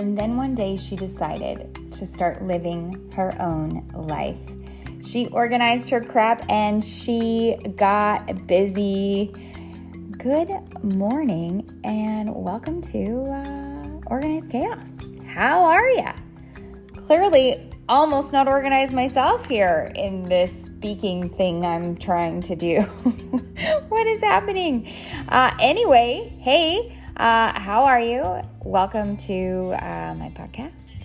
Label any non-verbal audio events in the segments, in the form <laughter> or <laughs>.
and then one day she decided to start living her own life. She organized her crap and she got busy. Good morning and welcome to uh, Organized Chaos. How are you? Clearly, almost not organized myself here in this speaking thing I'm trying to do. <laughs> what is happening? Uh, anyway, hey, uh, how are you? Welcome to uh, my podcast.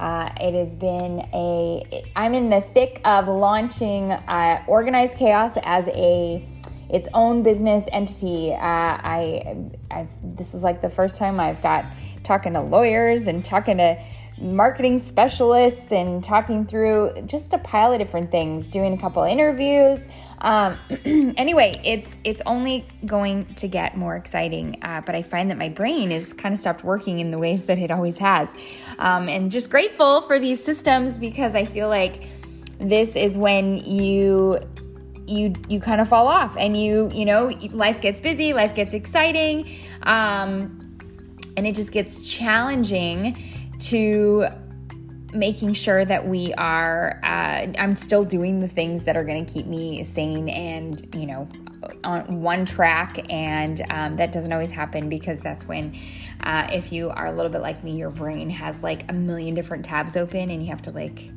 Uh, it has been a, I'm in the thick of launching uh, Organized Chaos as a its own business entity. Uh, I, I've, this is like the first time I've got talking to lawyers and talking to marketing specialists and talking through just a pile of different things, doing a couple interviews. Um, <clears throat> anyway, it's it's only going to get more exciting, uh, but I find that my brain is kind of stopped working in the ways that it always has, um, and just grateful for these systems because I feel like this is when you you you kind of fall off and you you know life gets busy life gets exciting um, and it just gets challenging to making sure that we are uh, i'm still doing the things that are going to keep me sane and you know on one track and um, that doesn't always happen because that's when uh, if you are a little bit like me your brain has like a million different tabs open and you have to like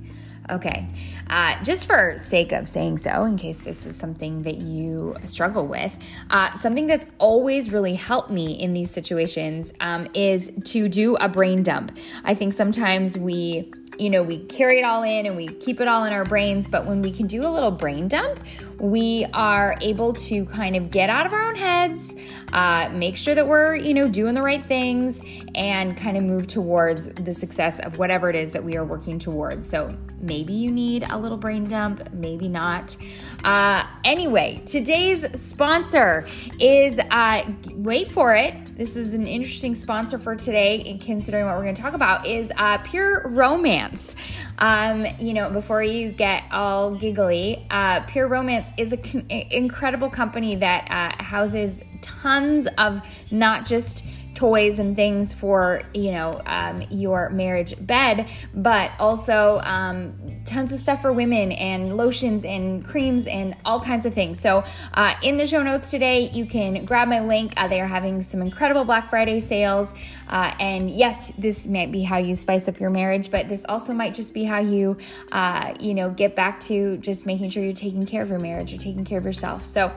Okay, uh, just for sake of saying so, in case this is something that you struggle with, uh, something that's always really helped me in these situations um, is to do a brain dump. I think sometimes we you know, we carry it all in and we keep it all in our brains. But when we can do a little brain dump, we are able to kind of get out of our own heads, uh, make sure that we're, you know, doing the right things and kind of move towards the success of whatever it is that we are working towards. So maybe you need a little brain dump, maybe not. Uh, anyway, today's sponsor is, uh, wait for it, this is an interesting sponsor for today, in considering what we're going to talk about, is uh, Pure Romance. Um, you know, before you get all giggly, uh, Pure Romance is an con- incredible company that uh, houses tons of not just toys and things for you know um, your marriage bed but also um, tons of stuff for women and lotions and creams and all kinds of things. So uh, in the show notes today you can grab my link. Uh, they are having some incredible black friday sales. Uh, and yes this might be how you spice up your marriage but this also might just be how you uh, you know get back to just making sure you're taking care of your marriage you're taking care of yourself. So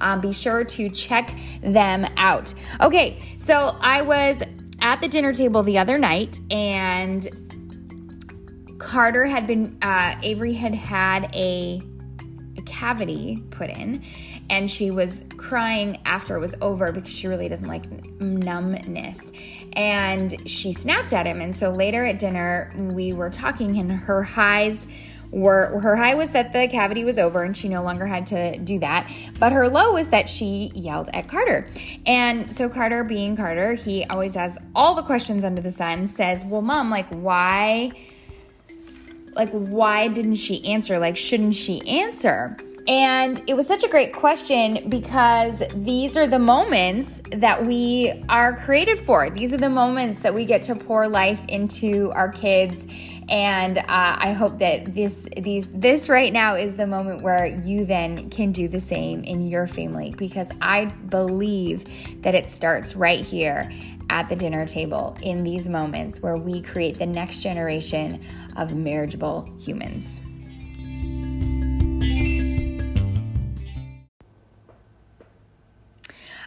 um, be sure to check them out. Okay so I was at the dinner table the other night and Carter had been, uh, Avery had had a, a cavity put in and she was crying after it was over because she really doesn't like numbness. And she snapped at him. And so later at dinner, we were talking, and her highs were her high was that the cavity was over and she no longer had to do that. But her low was that she yelled at Carter. And so Carter, being Carter, he always has all the questions under the sun, says, Well, mom, like, why? Like, why didn't she answer? Like, shouldn't she answer? And it was such a great question because these are the moments that we are created for. These are the moments that we get to pour life into our kids. And uh, I hope that this these this right now is the moment where you then can do the same in your family because I believe that it starts right here at the dinner table in these moments where we create the next generation of marriageable humans.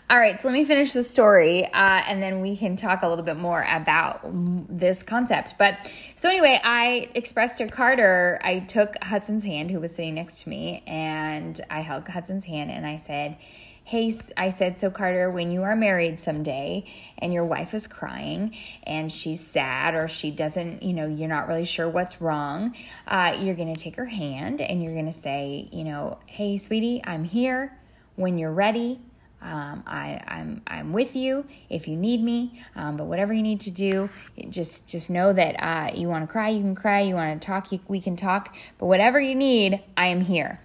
All right, so let me finish the story uh, and then we can talk a little bit more about this concept. But so, anyway, I expressed to Carter, I took Hudson's hand, who was sitting next to me, and I held Hudson's hand and I said, Hey, I said, so Carter, when you are married someday and your wife is crying and she's sad or she doesn't, you know, you're not really sure what's wrong, uh, you're going to take her hand and you're going to say, you know, hey, sweetie, I'm here when you're ready um, I, I'm I'm with you if you need me. Um, but whatever you need to do, just just know that uh, you want to cry, you can cry. You want to talk, you, we can talk. But whatever you need, I am here.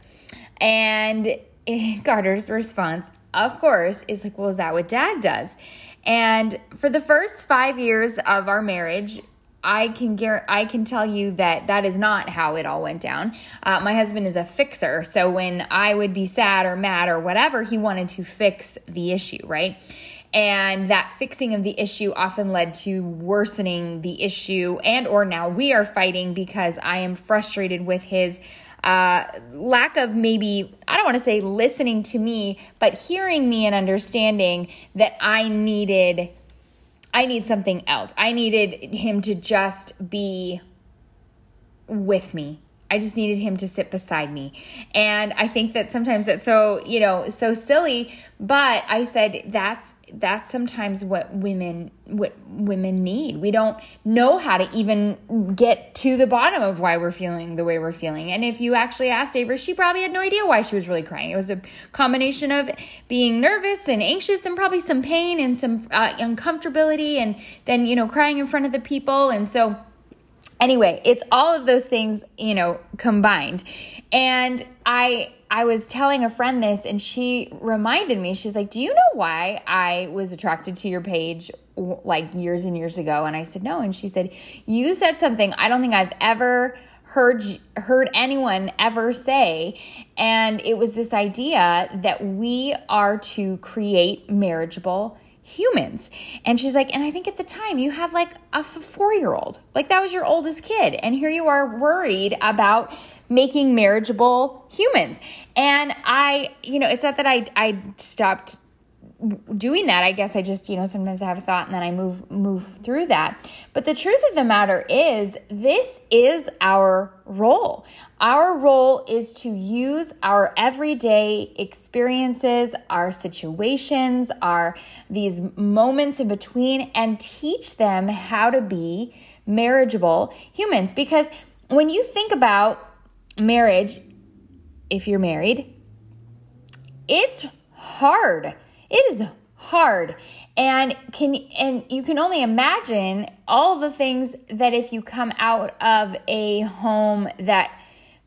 And <laughs> Carter's response, of course, is like, well, is that what Dad does? And for the first five years of our marriage, I can gar- I can tell you that that is not how it all went down. Uh, my husband is a fixer, so when I would be sad or mad or whatever, he wanted to fix the issue, right? And that fixing of the issue often led to worsening the issue, and or now we are fighting because I am frustrated with his uh, lack of maybe, I don't want to say listening to me, but hearing me and understanding that I needed I need something else. I needed him to just be with me. I just needed him to sit beside me. And I think that sometimes that's so, you know, so silly, but I said that's that's sometimes what women what women need. We don't know how to even get to the bottom of why we're feeling the way we're feeling. And if you actually asked Ava, she probably had no idea why she was really crying. It was a combination of being nervous and anxious and probably some pain and some uh, uncomfortability and then, you know, crying in front of the people. And so anyway, it's all of those things, you know, combined. And I I was telling a friend this and she reminded me, she's like, Do you know why I was attracted to your page like years and years ago? And I said, No. And she said, You said something I don't think I've ever heard heard anyone ever say and it was this idea that we are to create marriageable humans. And she's like, and I think at the time you have like a four year old, like that was your oldest kid. And here you are worried about making marriageable humans. And I, you know, it's not that I, I stopped doing that i guess i just you know sometimes i have a thought and then i move move through that. But the truth of the matter is this is our role. Our role is to use our everyday experiences our situations our these moments in between and teach them how to be marriageable humans. Because when you think about marriage, if you're married, it's hard. It is hard. And can and you can only imagine all the things that if you come out of a home that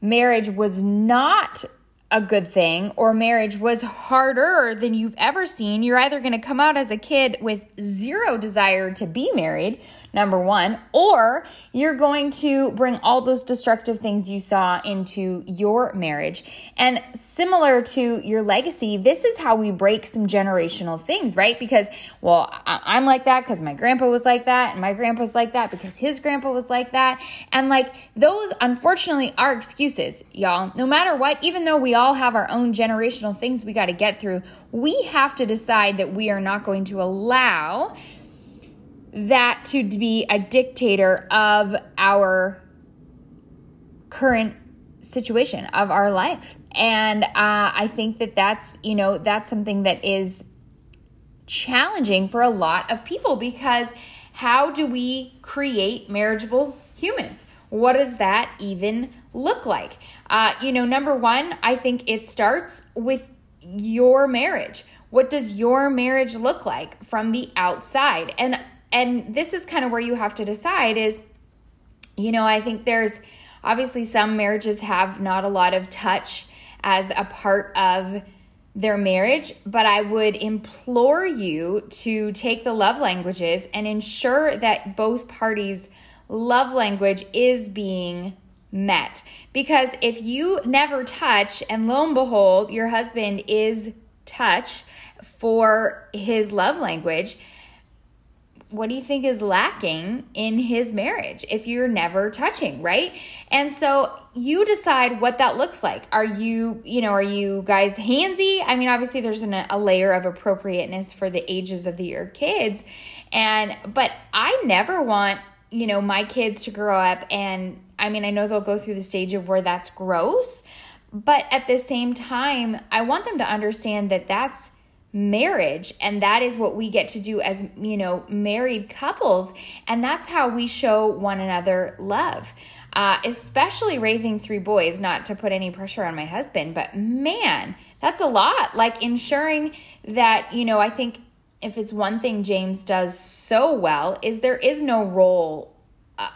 marriage was not a good thing or marriage was harder than you've ever seen, you're either going to come out as a kid with zero desire to be married, number one, or you're going to bring all those destructive things you saw into your marriage. And similar to your legacy, this is how we break some generational things, right? Because, well, I'm like that because my grandpa was like that, and my grandpa's like that because his grandpa was like that. And like those, unfortunately, are excuses, y'all. No matter what, even though we all have our own generational things we got to get through. We have to decide that we are not going to allow that to be a dictator of our current situation of our life. And uh, I think that that's, you know, that's something that is challenging for a lot of people because how do we create marriageable humans? What does that even look like? Uh, you know, number one, I think it starts with your marriage. What does your marriage look like from the outside? And and this is kind of where you have to decide is you know, I think there's obviously some marriages have not a lot of touch as a part of their marriage, but I would implore you to take the love languages and ensure that both parties' love language is being met. Because if you never touch, and lo and behold, your husband is touch for his love language, what do you think is lacking in his marriage if you're never touching, right? And so you decide what that looks like. Are you, you know, are you guys handsy? I mean, obviously there's an, a layer of appropriateness for the ages of the, your kids. And, but I never want, you know, my kids to grow up and I mean, I know they'll go through the stage of where that's gross, but at the same time, I want them to understand that that's marriage and that is what we get to do as you know married couples and that's how we show one another love uh, especially raising three boys not to put any pressure on my husband but man that's a lot. Like ensuring that you know i think if it's one thing james does so well is there is no role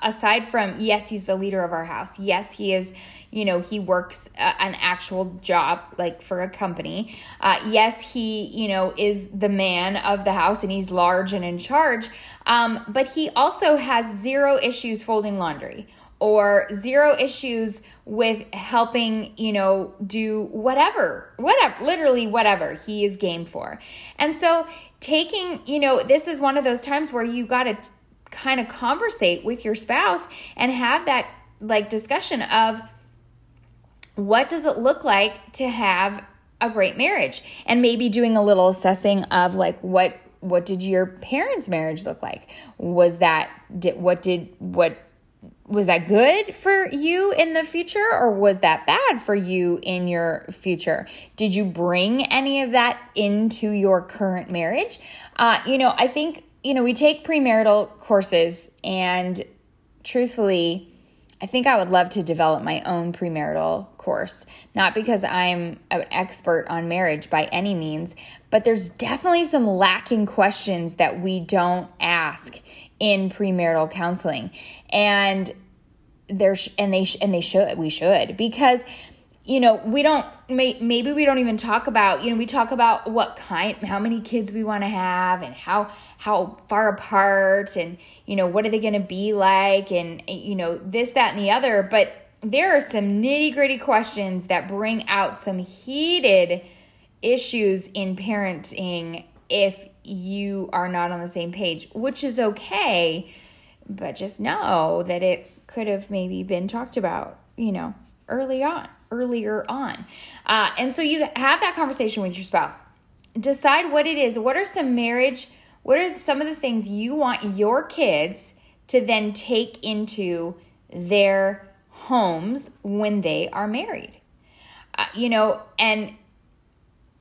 aside from yes he's the leader of our house. Yes he is you know he works uh, an actual job like for a company. Uh, yes he you know is the man of the house and he's large and in charge. Um, but he also has zero issues folding laundry or zero issues with helping, you know, do whatever, whatever, literally whatever he is game for. And so taking, you know, this is one of those times where you got to kind of conversate with your spouse and have that like discussion of what does it look like to have a great marriage? And maybe doing a little assessing of like what what did your parents marriage look like? Was that did what did what was that good for you in the future or was that bad for you in your future? Did you bring any of that into your current marriage? Uh, you know i think you know we take premarital courses and truthfully i think i would love to develop my own premarital course. Not because i'm an expert on marriage by any means but there's definitely some lacking questions that we don't ask in premarital counseling. And there's and they and they should we should because you know we don't may, maybe we don't even talk about you know we talk about what kind how many kids we want to have and how how far apart and you know what are they going to be like and you know this that and the other. But there are some nitty gritty questions that bring out some heated issues in parenting if you are not on the same page, which is okay, but just know that it could have maybe been talked about, you know, early on, earlier on. Uh, and so you have that conversation with your spouse. Decide what it is. What are some marriage, what are some of the things you want your kids to then take into their homes when they are married? Uh, you know, and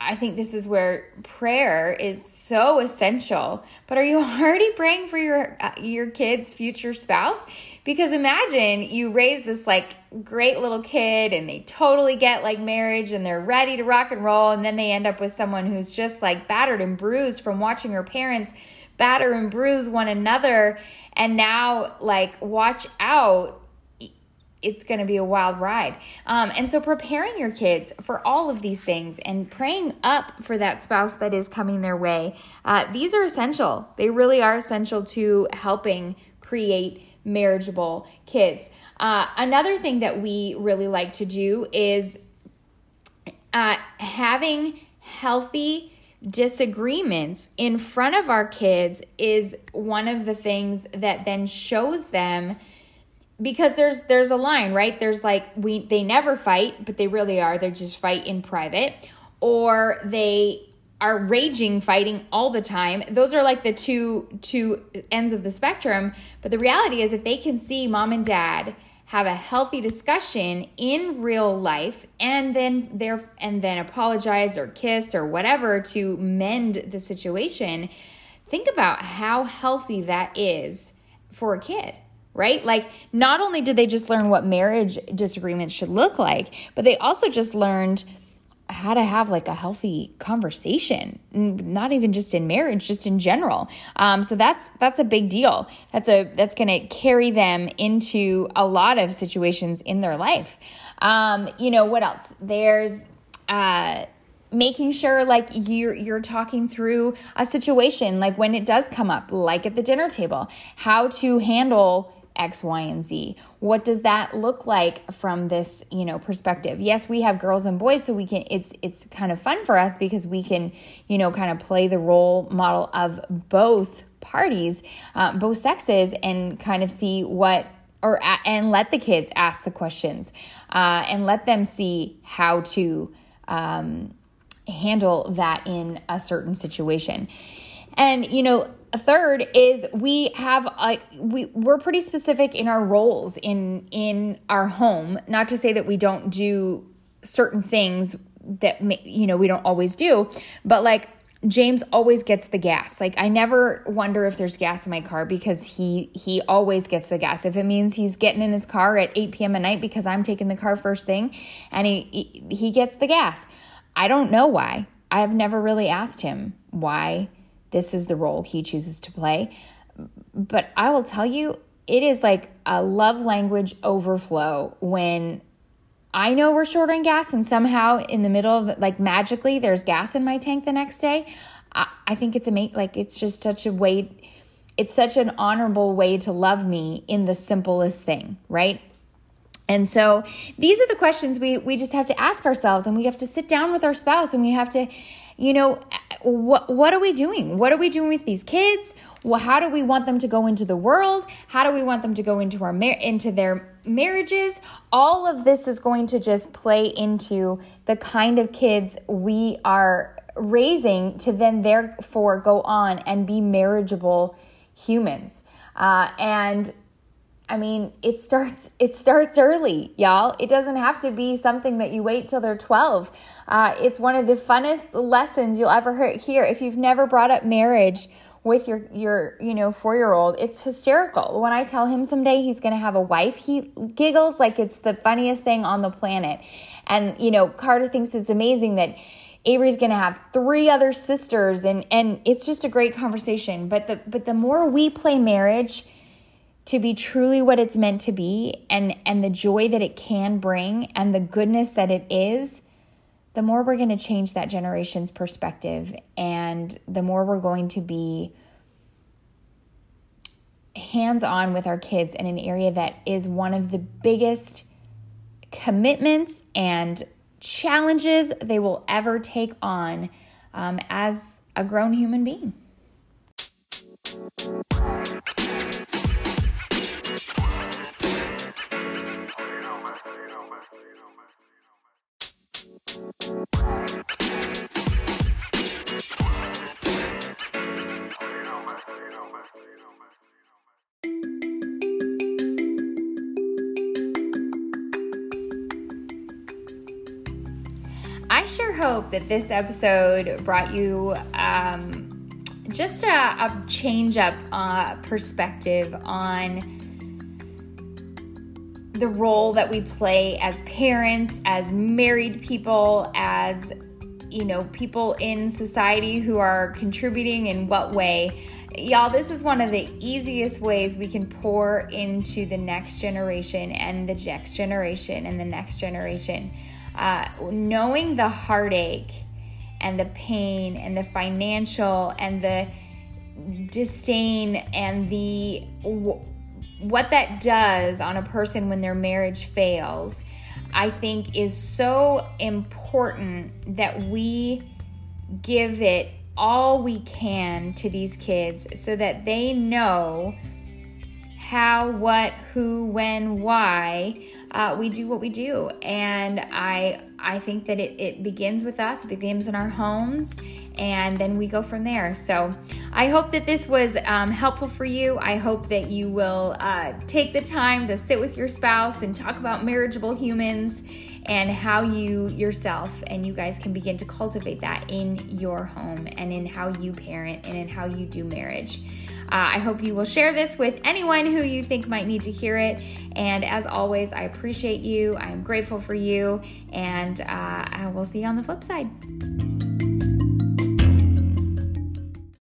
I think this is where prayer is so essential. But are you <laughs> already praying for your uh, your kid's future spouse? Because imagine you raise this like great little kid and they totally get like marriage and they're ready to rock and roll and then they end up with someone who's just like battered and bruised from watching her parents batter and bruise one another and now like watch out it's going to be a wild ride. Um, and so, preparing your kids for all of these things and praying up for that spouse that is coming their way, uh, these are essential. They really are essential to helping create marriageable kids. Uh, another thing that we really like to do is uh, having healthy disagreements in front of our kids is one of the things that then shows them because there's there's a line right? There's like we they never fight but they really are. They just fight in private. Or they are raging fighting all the time. Those are like the two two ends of the spectrum. But the reality is if they can see mom and dad have a healthy discussion in real life and then there and then apologize or kiss or whatever to mend the situation think about how healthy that is for a kid right? Like, not only did they just learn what marriage disagreements should look like, but they also just learned how to have like a healthy conversation not even just in marriage just in general. Um, so that's that's a big deal. That's a that's going to carry them into a lot of situations in their life. Um, you know what else? There's uh, making sure like you're you're talking through a situation like when it does come up like at the dinner table how to handle X, Y, and Z. What does that look like from this, you know, perspective? Yes, we have girls and boys, so we can it's it's kind of fun for us because we can, you know, kind of play the role model of both parties, uh, both sexes, and kind of see what or and let the kids ask the questions uh, and let them see how to um, handle that in a certain situation. And you know, third is we have like we we're pretty specific in our roles in in our home not to say that we don't do certain things that you know we don't always do but like James always gets the gas. Like I never wonder if there's gas in my car because he he always gets the gas. If it means he's getting in his car at 8 p.m. at night because I'm taking the car first thing and he he, he gets the gas. I don't know why. I have never really asked him why this is the role he chooses to play. But I will tell you, it is like a love language overflow when I know we're short on gas and somehow in the middle of like magically there's gas in my tank the next day. I, I think it's amazing. Like it's just such a way, it's such an honorable way to love me in the simplest thing, right? And so these are the questions we we just have to ask ourselves and we have to sit down with our spouse and we have to you know what what are we doing? What are we doing with these kids? Well, how do we want them to go into the world? How do we want them to go into our mar- into their marriages? All of this is going to just play into the kind of kids we are raising to then therefore go on and be marriageable humans. Uh, and I mean, it starts <laughs> it starts early, y'all. It doesn't have to be something that you wait till they're 12. Uh, it's one of the funnest lessons you'll ever hear. If you've never brought up marriage with your your you know four year old, it's hysterical. When I tell him someday he's going to have a wife, he giggles like it's the funniest thing on the planet. And you know, Carter thinks it's amazing that. Avery's going to have three other sisters and and it's just a great conversation but the but the more we play marriage to be truly what it's meant to be and and the joy that it can bring and the goodness that it is the more we're going to change that generation's perspective and the more we're going to be hands on with our kids in an area that is one of the biggest commitments and challenges they will ever take on um, as a grown human being. Sure hope that this episode brought you um, just a, a, change up uh, perspective on the role that we play as parents, as married people, as you know, people in society who are contributing in what way. Y'all, this is one of the easiest ways we can pour into the next generation and the next generation and the next generation. Uh, knowing the heartache and the pain and the financial and the disdain and the what that does on a person when their marriage fails, I think is so important that we give it all we can to these kids so that they know how, what, who, when, why uh, we do what we do. And I I think that it, it begins with us, it begins in our homes, and then we go from there. So I hope that this was um, helpful for you. I hope that you will uh, take the time to sit with your spouse and talk about marriageable humans and how you yourself and you guys can begin to cultivate that in your home and in how you parent and in how you do marriage. Uh, I hope you will share this with anyone who you think might need to hear it. And as always, I appreciate you. I am grateful for you. And uh, I will see you on the flip side.